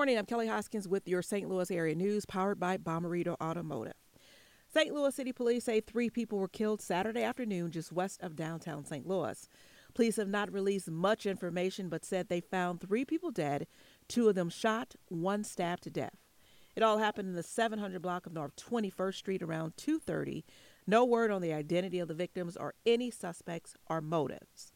Morning. I'm Kelly Hoskins with your St. Louis area news powered by Bommarito Automotive. St. Louis City Police say three people were killed Saturday afternoon just west of downtown St. Louis. Police have not released much information but said they found three people dead, two of them shot, one stabbed to death. It all happened in the 700 block of North 21st Street around 2:30. No word on the identity of the victims or any suspects or motives.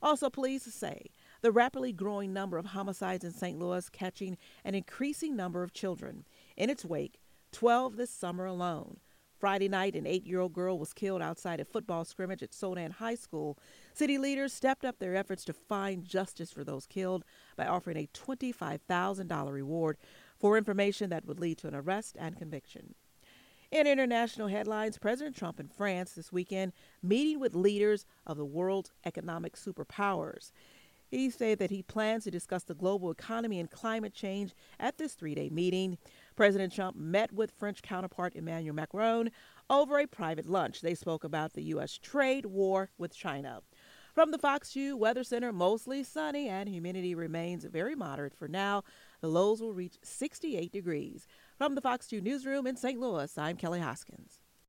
Also, police say the rapidly growing number of homicides in St. Louis catching an increasing number of children. In its wake, 12 this summer alone. Friday night, an eight year old girl was killed outside a football scrimmage at Soldan High School. City leaders stepped up their efforts to find justice for those killed by offering a $25,000 reward for information that would lead to an arrest and conviction. In international headlines, President Trump in France this weekend meeting with leaders of the world's economic superpowers. He said that he plans to discuss the global economy and climate change at this three day meeting. President Trump met with French counterpart Emmanuel Macron over a private lunch. They spoke about the U.S. trade war with China. From the Fox 2 Weather Center, mostly sunny and humidity remains very moderate for now. The lows will reach 68 degrees. From the Fox 2 Newsroom in St. Louis, I'm Kelly Hoskins.